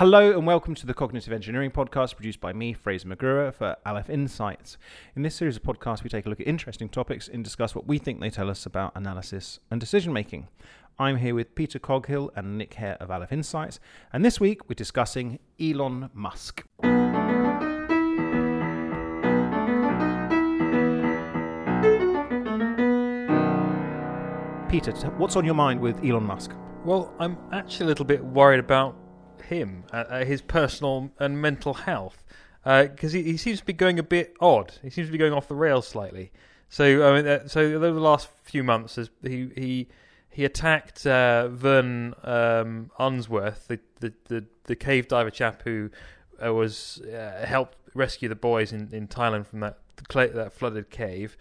Hello and welcome to the Cognitive Engineering Podcast produced by me, Fraser McGruer, for Aleph Insights. In this series of podcasts, we take a look at interesting topics and discuss what we think they tell us about analysis and decision making. I'm here with Peter Coghill and Nick Hare of Aleph Insights, and this week we're discussing Elon Musk. Peter, what's on your mind with Elon Musk? Well, I'm actually a little bit worried about him, uh, uh, his personal and mental health, because he, he seems to be going a bit odd. He seems to be going off the rails slightly. So, I mean, uh, so over the last few months, he he he attacked uh, Vern um, Unsworth, the, the, the, the cave diver chap who uh, was uh, helped rescue the boys in, in Thailand from that that flooded cave.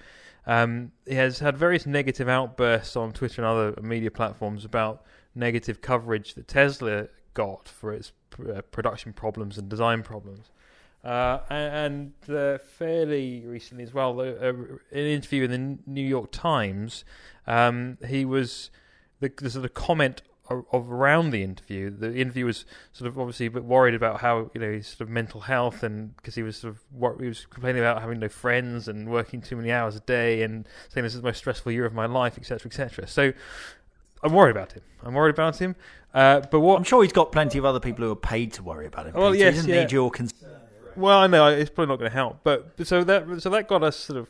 Um, he has had various negative outbursts on Twitter and other media platforms about negative coverage that Tesla got for its uh, production problems and design problems. Uh, and uh, fairly recently as well, uh, in an interview in the New York Times, um, he was the, the sort of comment of, of around the interview. The interview was sort of obviously a bit worried about how you know his sort of mental health, and because he was sort of he was complaining about having no friends and working too many hours a day, and saying this is the most stressful year of my life, etc., etc. So I'm worried about him. I'm worried about him. Uh, but what I'm sure he's got plenty of other people who are paid to worry about him. Well, Peter. yes, he doesn't yeah. need your concern. Well, I know it's probably not going to help, but but so that so that got us sort of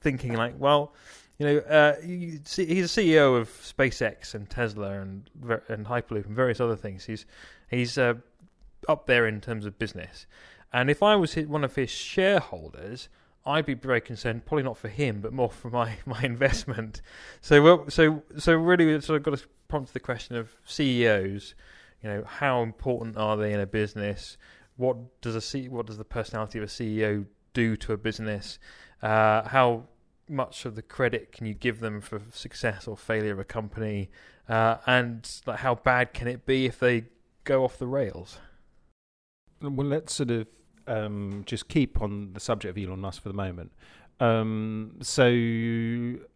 thinking like, well, you know, uh, you see, he's a CEO of SpaceX and Tesla and and Hyperloop and various other things. He's he's uh, up there in terms of business, and if I was one of his shareholders, I'd be very concerned. Probably not for him, but more for my my investment. So well, so so really, we've sort of got to prompt the question of CEOs. You know, how important are they in a business? what does a C, what does the personality of a CEO do to a business? Uh, how much of the credit can you give them for success or failure of a company? Uh, and like, how bad can it be if they go off the rails? Well, let's sort of um, just keep on the subject of Elon Musk for the moment. Um, so,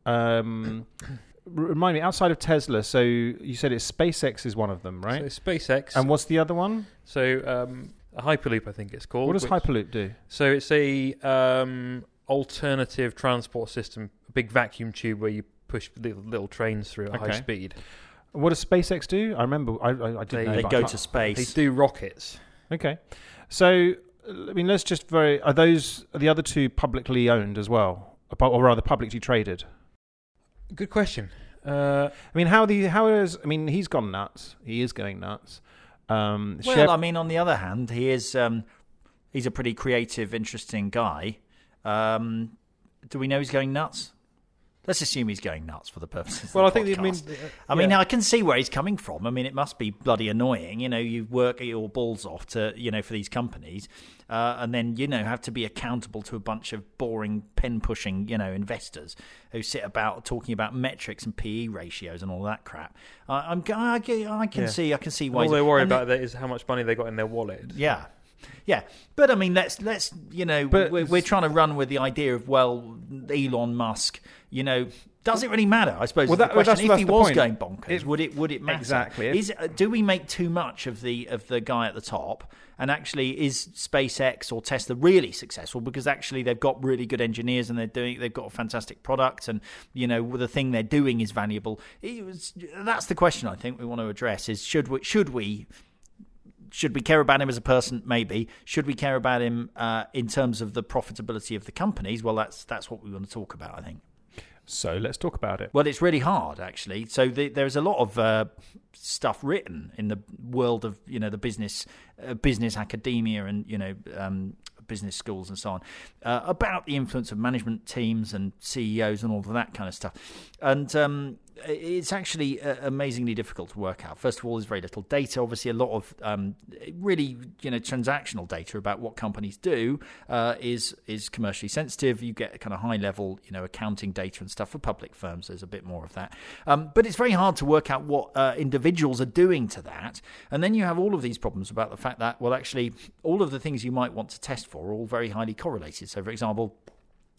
um, remind me, outside of Tesla, so you said it's SpaceX is one of them, right? So SpaceX. and what's the other one? so um, Hyperloop, I think it's called. What does which- Hyperloop do? So it's a um, alternative transport system, a big vacuum tube where you push little, little trains through at high speed. What does SpaceX do? I remember, I, I, I didn't They- know. They go to space. They do rockets. Okay, so I mean, let's just very. Are those are the other two publicly owned as well, or rather publicly traded? Good question. Uh, I mean, how the how is? I mean, he's gone nuts. He is going nuts. Um, well, I mean, on the other hand, he is um, he's a pretty creative, interesting guy. Um, do we know he's going nuts? Let's assume he's going nuts for the purposes. well, I of the think I mean, uh, I mean, yeah. I can see where he's coming from. I mean, it must be bloody annoying. You know, you work your balls off to, you know, for these companies, uh, and then you know have to be accountable to a bunch of boring pen pushing, you know, investors who sit about talking about metrics and PE ratios and all that crap. I I'm, I, can- I can Yeah. see, I can see why. all they're worried about is how much money they got in their wallet. yeah. Yeah, but I mean, let's let's you know, But- we're, we're trying to run with the idea of well, Elon Musk. You know, does it really matter? I suppose Well, that- well, question. that's- if he that's the was point. going bonkers, It- would it would it matter? Exactly. Is do we make too much of the of the guy at the top? And actually, is SpaceX or Tesla really successful? Because actually, they've got really good engineers and they're doing they've got a fantastic product, and you know the thing they're doing is valuable. It was, that's the question I think we want to address: is should we should we should we care about him as a person? Maybe. Should we care about him uh, in terms of the profitability of the companies? Well, that's that's what we want to talk about. I think. so let's talk about it. Well, it's really hard actually. So the, there's a lot of uh, stuff written in the world of you know the business, uh, business academia, and you know um, business schools and so on uh, about the influence of management teams and CEOs and all of that kind of stuff. And um, it's actually uh, amazingly difficult to work out. First of all, there's very little data. Obviously, a lot of um, really you know transactional data about what companies do uh, is is commercially sensitive. You get kind of high level you know accounting data and stuff for public firms. There's a bit more of that, um, but it's very hard to work out what uh, individuals are doing to that. And then you have all of these problems about the fact that well, actually, all of the things you might want to test for are all very highly correlated. So, for example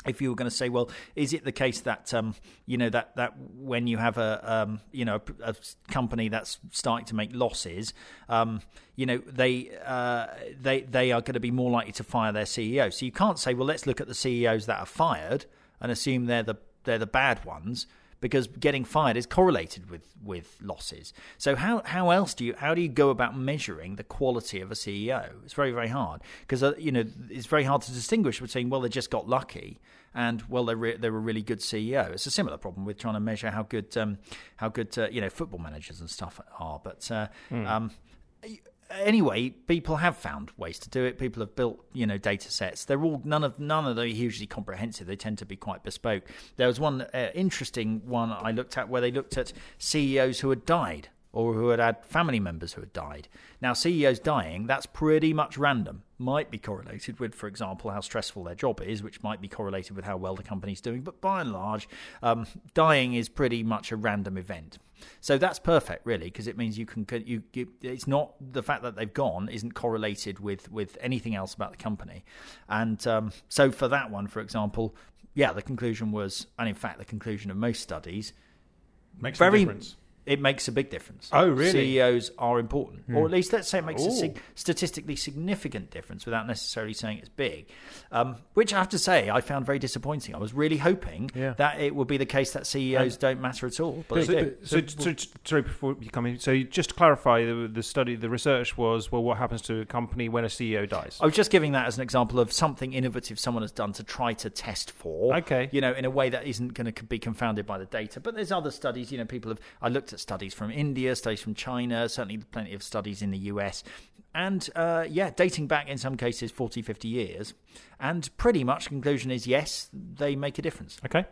if you were going to say, well, is it the case that um, you know that that when you have a um, you know a, a, company that's starting to make losses, um, you know they uh, they they are going to be more likely to fire their CEO. So you can't say, well, let's look at the CEOs that are fired and assume they're the they're the bad ones because getting fired is correlated with with losses. So how how else do you how do you go about measuring the quality of a CEO? It's very very hard because uh, you know it's very hard to distinguish between well they just got lucky and well they're re- they're a really good CEO. It's a similar problem with trying to measure how good um, how good uh, you know football managers and stuff are, but. Uh, mm. um, anyway, people have found ways to do it. People have built, you know, data sets. They're all none of none of them are hugely comprehensive. They tend to be quite bespoke. There was one uh, interesting one I looked at where they looked at CEOs who had died or who had had family members who had died. Now, CEOs dying, that's pretty much random. Might be correlated with, for example, how stressful their job is, which might be correlated with how well the company's doing. But by and large, um, dying is pretty much a random event. So that's perfect, really, because it means you can you, you, It's not the fact that they've gone isn't correlated with with anything else about the company, and um, so for that one, for example, yeah, the conclusion was, and in fact, the conclusion of most studies makes very, a difference it makes a big difference. Oh, really? CEOs are important, hmm. or at least let's say it makes Ooh. a sig- statistically significant difference without necessarily saying it's big. Um, which I have to say, I found very disappointing. I was really hoping yeah. that it would be the case that CEOs and, don't matter at all, but so, do. So, so, so, sorry, before you come in, so just to clarify, the, the study, the research was, well, what happens to a company when a CEO dies? I was just giving that as an example of something innovative someone has done to try to test for. Okay. You know, in a way that isn't going to be confounded by the data. But there's other studies. You know, people have. I looked at studies from India, studies from China, certainly plenty of studies in the US. And uh, yeah, dating back in some cases 40, 50 years. And pretty much conclusion is yes, they make a difference. Okay.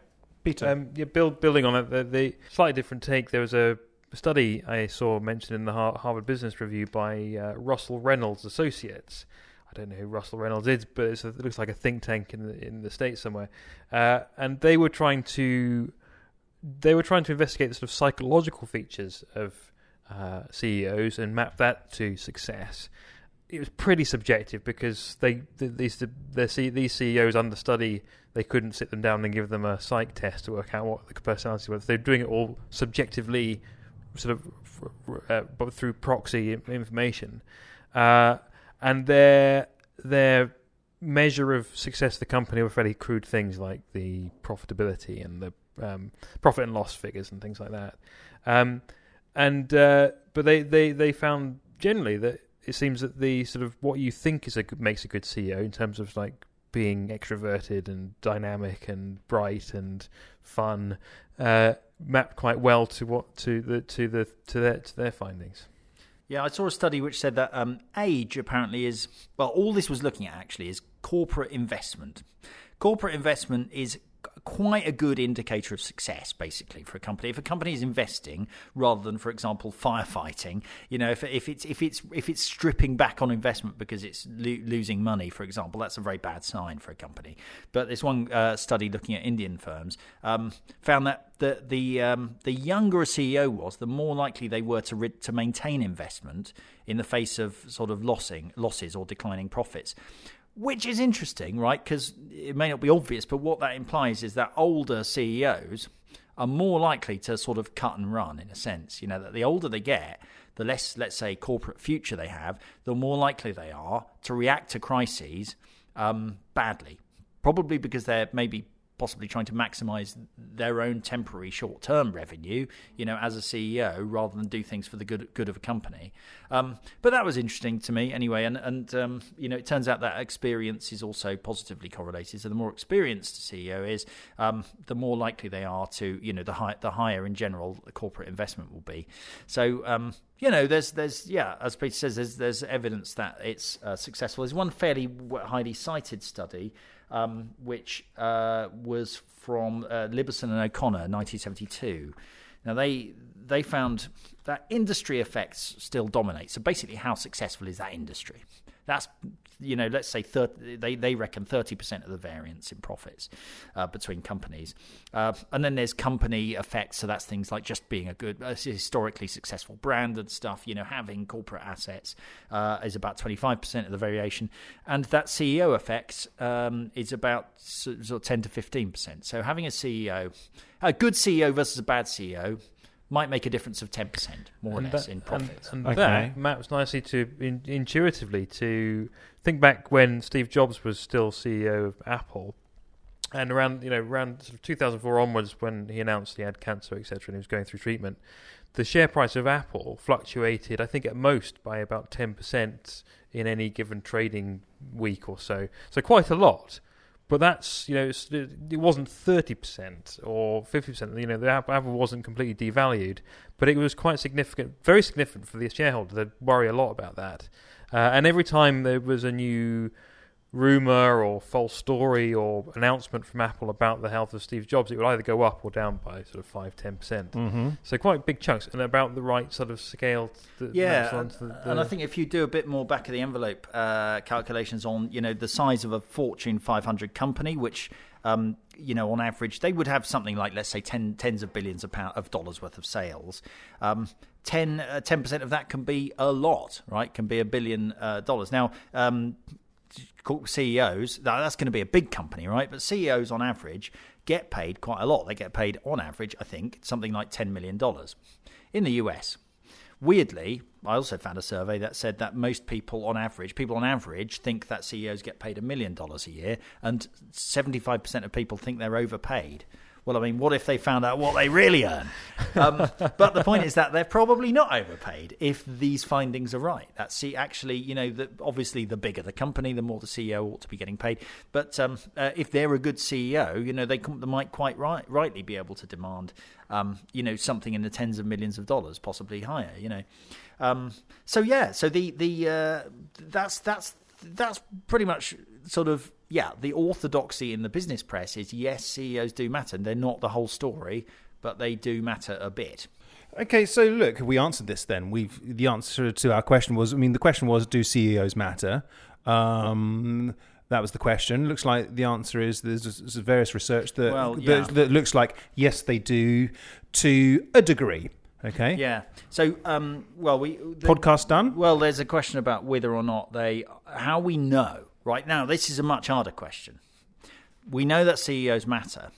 Peter. Um, yeah, build, building on it, the, the, slightly different take, there was a study I saw mentioned in the Harvard Business Review by uh, Russell Reynolds Associates. I don't know who Russell Reynolds is, but a, it looks like a think tank in the in the states somewhere. Uh, and they were trying to they were trying to investigate the sort of psychological features of uh, CEOs and map that to success. It was pretty subjective because they these the, these CEOs under study they couldn't sit them down and give them a psych test to work out what the personality was. They're doing it all subjectively, sort of uh, through proxy information, uh, and their their measure of success of the company were fairly crude things like the profitability and the um, profit and loss figures and things like that. Um, and uh, but they, they, they found generally that it seems that the sort of what you think is a makes a good CEO in terms of like being extroverted and dynamic and bright and fun uh, mapped quite well to what to the to the to their to their findings. Yeah, I saw a study which said that um, age apparently is well. All this was looking at actually is corporate investment. Corporate investment is quite a good indicator of success, basically, for a company. If a company is investing rather than, for example, firefighting, you know, if, if it's if it's if it's stripping back on investment because it's lo- losing money, for example, that's a very bad sign for a company. But this one uh, study looking at Indian firms um, found that the the um, the younger a CEO was, the more likely they were to to maintain investment in the face of sort of losing losses or declining profits which is interesting, right? Because it may not be obvious, but what that implies is that older CEOs are more likely to sort of cut and run in a sense. You know, that the older they get, the less, let's say, corporate future they have, the more likely they are to react to crises um, badly. Probably because they're maybe possibly trying to maximize their own temporary short term revenue, you know, as a CEO rather than do things for the good good of a company. Um, but that was interesting to me anyway, and and um, you know, it turns out that experience is also positively correlated. So the more experienced a CEO is, um, the more likely they are to, you know, the high, the higher in general the corporate investment will be. So um, you know, there's there's yeah, as Peter says, there's there's evidence that it's uh, successful. There's one fairly highly cited study um, which uh, was from uh, Lieberson and O'Connor, 1972. Now they they found that industry effects still dominate. So basically, how successful is that industry? That's you know, let's say 30, they they reckon thirty percent of the variance in profits uh, between companies, uh, and then there's company effects. So that's things like just being a good, historically successful brand and stuff. You know, having corporate assets uh, is about twenty five percent of the variation, and that CEO effects um, is about sort of ten to fifteen percent. So having a CEO, a good CEO versus a bad CEO might make a difference of 10% more or less that- in profits. And, and Okay. that maps nicely to in, intuitively to think back when Steve Jobs was still CEO of Apple, and around you know around sort of 2004 onwards when he announced he had cancer etc and he was going through treatment, the share price of Apple fluctuated I think at most by about 10% in any given trading week or so, so quite a lot. But that's you know it wasn't thirty percent or fifty percent. You know the Apple wasn't completely devalued, but it was quite significant, very significant for the shareholder. They'd worry a lot about that. Uh, and every time there was a new rumor or false story or announcement from Apple about the health of Steve Jobs, it would either go up or down by sort of five, ten percent. Mm-hmm. So quite big chunks, and about the right sort of scale. That Yeah, and, onto the, and I think if you do a bit more back of the envelope uh, calculations on, you know, the size of a Fortune 500 company, which, um, you know, on average they would have something like, let's say, ten, tens of billions of pound, of dollars worth of sales. Um, 10 percent of that can be a lot, right? Can be a billion uh, dollars. Now, um, CEOs, that's going to be a big company, right? But CEOs on average get paid quite a lot. They get paid on average, I think, something like $10 million in the US. Weirdly, I also found a survey that said that most people on average, people on average, think that CEOs get paid a million dollars a year, and 75% of people think they're overpaid. Well, I mean, what if they found out what they really earn? Um, but the point is that they're probably not overpaid if these findings are right. That's see, actually, you know, the, obviously the bigger the company, the more the CEO ought to be getting paid. But um, uh, if they're a good CEO, you know, they, they might quite right, rightly be able to demand, um, you know, something in the tens of millions of dollars, possibly higher. You know, um, so yeah, so the the uh, that's that's that's pretty much sort of yeah the orthodoxy in the business press is yes CEOs do matter and they're not the whole story but they do matter a bit Okay, so look, we answered this then. We've the answer to our question was I mean the question was do CEOs matter? Um that was the question. Looks like the answer is there's, various research that, Well, that that looks like yes they do to a degree. Okay. yeah so um well we the, Podcast done. well there's a question about whether or not they how we know right now this is a much harder question we know that CEOs matter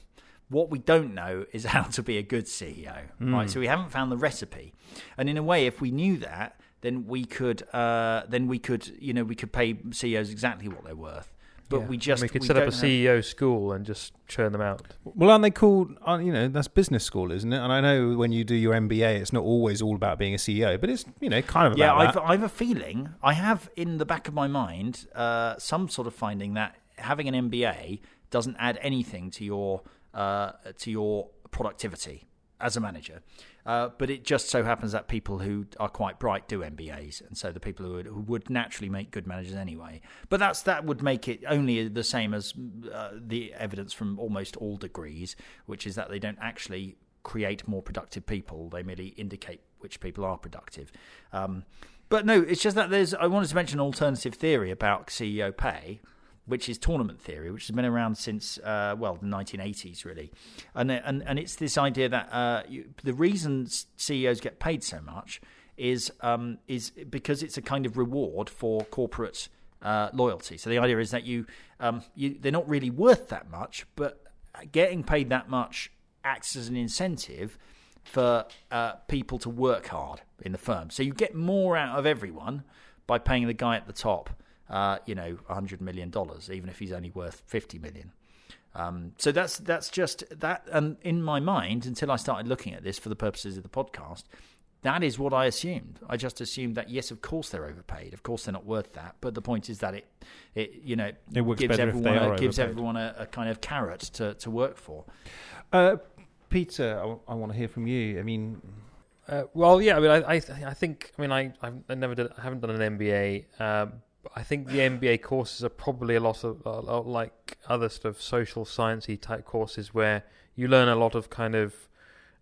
what we don't know is how to be a good CEO, right? So we haven't found the recipe, and in a way, if we knew that, then we could, uh, then we could, you know, we could pay CEOs exactly what they're worth. But Yeah. we just we could we set up a don't have- CEO school and just churn them out. Well, aren't they called? aren't- You know, that's business school, isn't it? And I know when you do your MBA, it's not always all about being a CEO, but it's you know kind of Yeah, about I've, that. I have a feeling. I have in the back of my mind uh, some sort of finding that having an MBA doesn't add anything to your uh, to your productivity as a manager. Uh, but it just so happens that people who are quite bright do MBAs, and so the people who would, who would naturally make good managers anyway. But that's that would make it only the same as uh, the evidence from almost all degrees, which is that they don't actually create more productive people; they merely indicate which people are productive. Um, but no, it's just that there's. I wanted to mention an alternative theory about CEO pay, which is tournament theory, which has been around since uh, well the 1980s really, and and and it's this idea that uh, you, the reason CEOs get paid so much is um, is because it's a kind of reward for corporate uh, loyalty. So the idea is that you um, you they're not really worth that much, but getting paid that much acts as an incentive for uh, people to work hard in the firm. So you get more out of everyone by paying the guy at the top, uh, you know, hundred million dollars, even if he's only worth fifty million. Um, so that's that's just that. And in my mind, until I started looking at this for the purposes of the podcast, that is what I assumed. I just assumed that yes, of course they're overpaid. Of course they're not worth that. But the point is that it, it you know, It works gives better if they everyone are a, gives everyone a, a kind of carrot to, to work for. Uh, Peter, I, want to hear from you. I mean, Uh, well, yeah. I mean, I, I, th- I think. I mean, I, I've never did, I haven't done an MBA. Um, but I think the MBA courses are probably a lot of a lot like other sort of social sciencey type courses where you learn a lot of kind of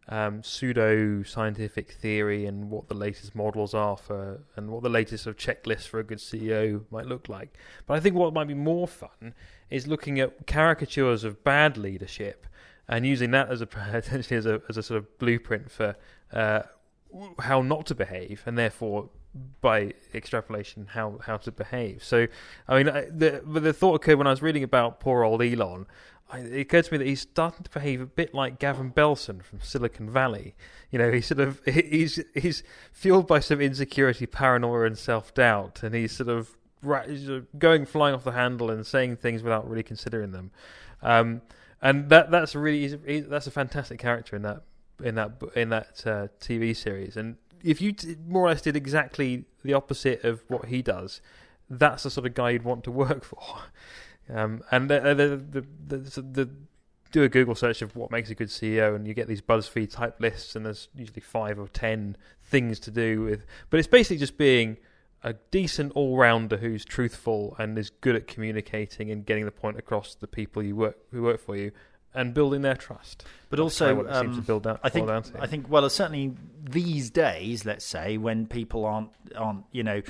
um, pseudo scientific theory and what the latest models are for, and what the latest sort of checklist for a good CEO might look like. But I think what might be more fun is looking at caricatures of bad leadership and using that as a potentially as a as a sort of blueprint for uh, how not to behave, and therefore by extrapolation how how to behave. So, I mean, the the thought occurred when I was reading about poor old Elon. I, it occurred to me that he's starting to behave a bit like Gavin Belson from Silicon Valley. You know, he's sort of he's he's fueled by some insecurity, paranoia, and self doubt, and he's sort of going flying off the handle and saying things without really considering them. Um, and that that's really that's a fantastic character in that in that in that uh, TV series. And if you t- more or less did exactly the opposite of what he does, that's the sort of guy you'd want to work for. Um, and the the, the, the, the, do a Google search of what makes a good CEO, and you get these BuzzFeed type lists, and there's usually five or ten things to do with. But it's basically just being a decent all rounder who's truthful and is good at communicating and getting the point across to the people you work who work for you and building their trust. But That's also, um, out, I think, I think, well, certainly these days, let's say, when people aren't, aren't, you know,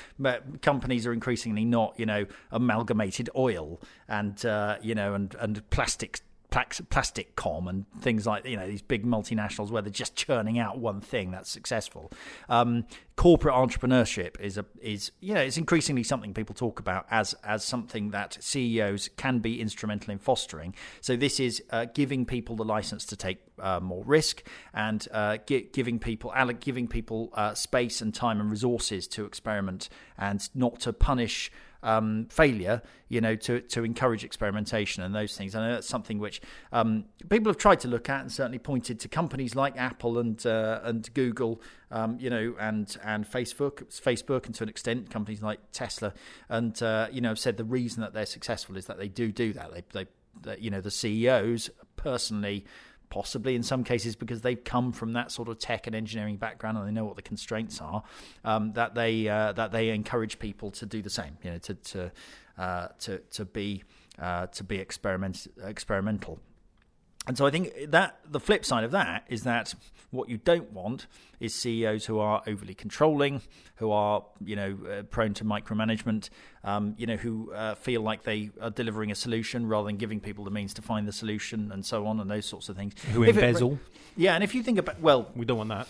companies are increasingly not, you know, amalgamated oil and, uh, you know, and and plastic plastic com and things like you know these big multinationals where they're just churning out one thing that's successful. Um, corporate entrepreneurship is a is you know it's increasingly something people talk about as as something that CEOs can be instrumental in fostering. So this is uh, giving people the license to take uh, more risk and uh, gi- giving people giving people uh, space and time and resources to experiment and not to punish um, failure, you know, to, to encourage experimentation and those things. I know that's something which um, people have tried to look at and certainly pointed to companies like Apple and uh, and Google, um, you know, and and Facebook, Facebook, and to an extent, companies like Tesla, and uh, you know, said the reason that they're successful is that they do do that. They, they, they you know, the CEOs personally possibly in some cases because they've come from that sort of tech and engineering background and they know what the constraints are. Um, that they uh, that they encourage people to do the same. You know, to to uh, to to be uh, to be experiment experimental. And so I think that the flip side of that is that what you don't want is CEOs who are overly controlling, who are you know uh, prone to micromanagement, um, you know who uh, feel like they are delivering a solution rather than giving people the means to find the solution and so on and those sorts of things. Who if embezzle? It, yeah, and if you think about well, we don't want that.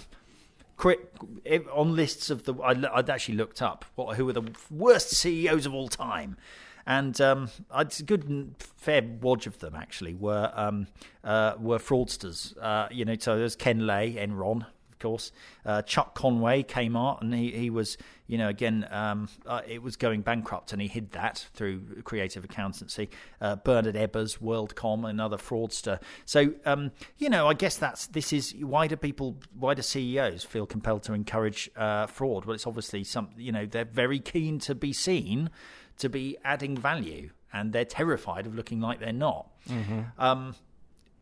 On lists of the, I'd actually looked up what who are the worst CEOs of all time, and um, a good fair wodge of them actually were um, uh, were fraudsters. Uh, you know, so there's Ken Lay, Enron, of course. Uh, Chuck Conaway out, and he, he was, you know, again, um, uh, it was going bankrupt, and he hid that through creative accountancy. Uh, Bernard Ebbers, WorldCom, another fraudster. So, um, you know, I guess that's this is why do people, why do CEOs feel compelled to encourage uh, fraud? Well, it's obviously some, you know, they're very keen to be seen to be adding value, and they're terrified of looking like they're not. Mm-hmm. Um,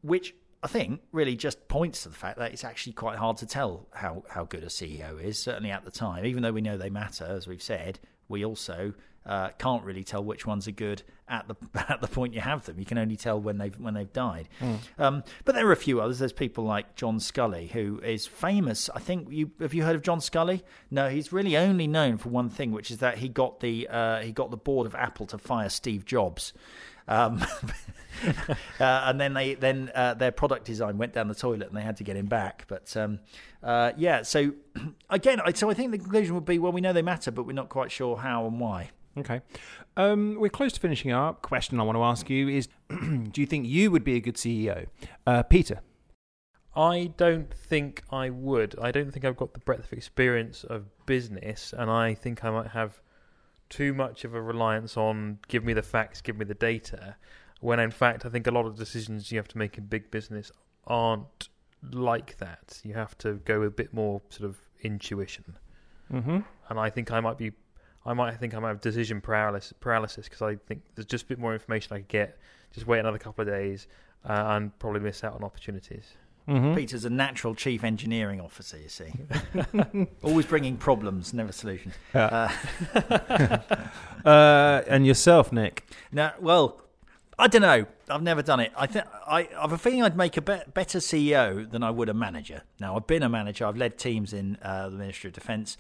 which I think really just points to the fact that it's actually quite hard to tell how, how good a CEO is, certainly at the time. Even though we know they matter, as we've said, we also uh, can't really tell which ones are good at the at the point you have them. You can only tell when they've when they've died. Mm. Um, but there are a few others. There's people like John Sculley, who is famous. I think you have you heard of John Sculley? No, he's really only known for one thing, which is that he got the uh, he got the board of Apple to fire Steve Jobs. Um, uh, and then they then uh, their product design went down the toilet and they had to get him back. But um, uh, yeah, so again, so I think the conclusion would be well, we know they matter, but we're not quite sure how and why. Okay. Um, we're close to finishing up. Question I want to ask you is Do you think you would be a good CEO? Uh, Peter. I don't think I would. I don't think I've got the breadth of experience of business, and I think I might have too much of a reliance on give me the facts, give me the data, when in fact I think a lot of decisions you have to make in big business aren't like that. You have to go a bit more sort of intuition. Mm-hmm. And I think I might be I might think I might have decision paralysis paralysis because I think there's just a bit more information I could get. Just wait another couple of days uh, and probably miss out on opportunities. Mm-hmm. Peter's a natural chief engineering officer, you see. Always bringing problems, never solutions. Uh, uh, and yourself, Nick? Now, well, I don't know. I've never done it. I think I, have a feeling I'd make a be- better CEO than I would a manager. Now I've been a manager. I've led teams in uh, the Ministry of Defence,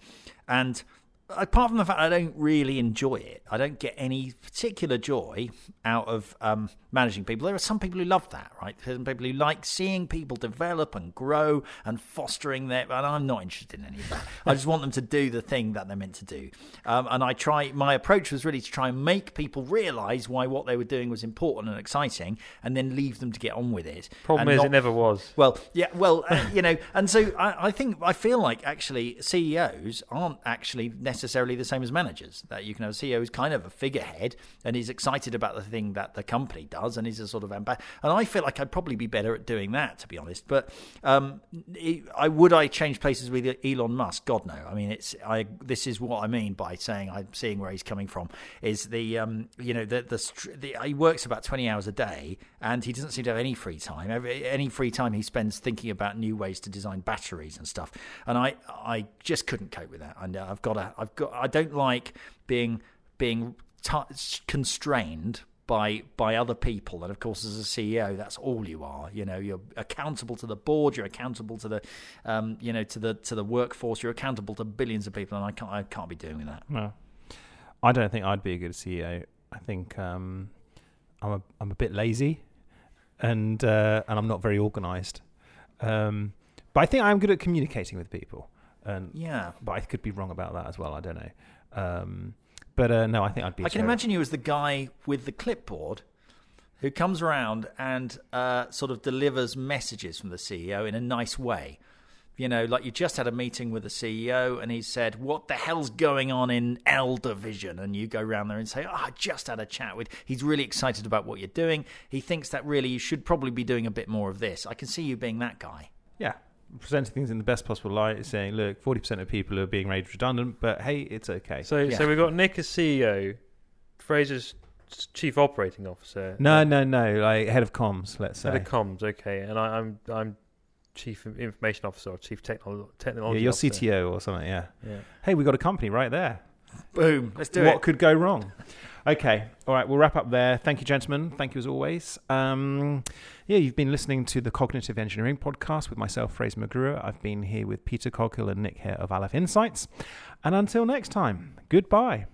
and apart from the fact I don't really enjoy it, I don't get any particular joy out of um, managing people. There are some people who love that, right? There are Some people who like seeing people develop and grow and fostering their. And I'm not interested in any of that. I just want them to do the thing that they're meant to do. Um, and I try. My approach was really to try and make people realise why what they were doing was important and exciting, and then leave them to get on with it. Problem is, not- it never was. well, yeah, well, uh, you know, and so I, I think I feel like actually CEOs aren't actually necessarily the same as managers. That you can have a CEO who's kind of a figurehead and he's excited about the thing that the company does, and he's a sort of ambassador. And I feel like I'd probably be better at doing that, to be honest. But um, I would I change places with Elon Musk? God no. I mean, it's I. This is what I mean by saying I'm seeing where he's coming from. Is the um, you know the, the the he works about twenty hours a day, and he doesn't seem to have any free time. Every, any free time he spends thinking about new ways to design batteries and stuff. And I I just couldn't cope with that. And uh, I've got to I've got I don't like being being t- constrained by by other people. And of course as a CEO that's all you are. You know you're accountable to the board you're accountable to the um, you know to the to the workforce you're accountable to billions of people and I can't I can't be doing that. No, I don't think I'd be a good CEO. I think um, I'm a I'm a bit lazy, and uh, and I'm not very organised. Um, but I think I'm good at communicating with people, and yeah but I could be wrong about that as well. I don't know. Um, but uh, no, I think I'd be. I can imagine you as the guy with the clipboard who comes around and uh, sort of delivers messages from the CEO in a nice way. You know, like you just had a meeting with the CEO and he said, What the hell's going on in L Division? And you go around there and say, Oh, I just had a chat with. He's really excited about what you're doing. He thinks that really you should probably be doing a bit more of this. I can see you being that guy. Yeah, presenting things in the best possible light, saying, look, forty percent of people are being made redundant, but hey, it's okay. So, Yeah. so we've got Nick as CEO, Fraser's chief operating officer. no, no, no, like head of comms, let's say. Head of comms, okay, and I, I'm I'm chief information officer or chief technol- yeah, technology. your officer. CTO or something. Yeah. Yeah. Hey, we got a company right there. Boom. Let's do what it. What could go wrong? Okay, all right, we'll wrap up there. Thank you, gentlemen. Thank you as always. Um, yeah, you've been listening to the Cognitive Engineering Podcast with myself, Fraser McGruer. I've been here with Peter Coghill and Nick Hare of Aleph Insights. And until next time, goodbye.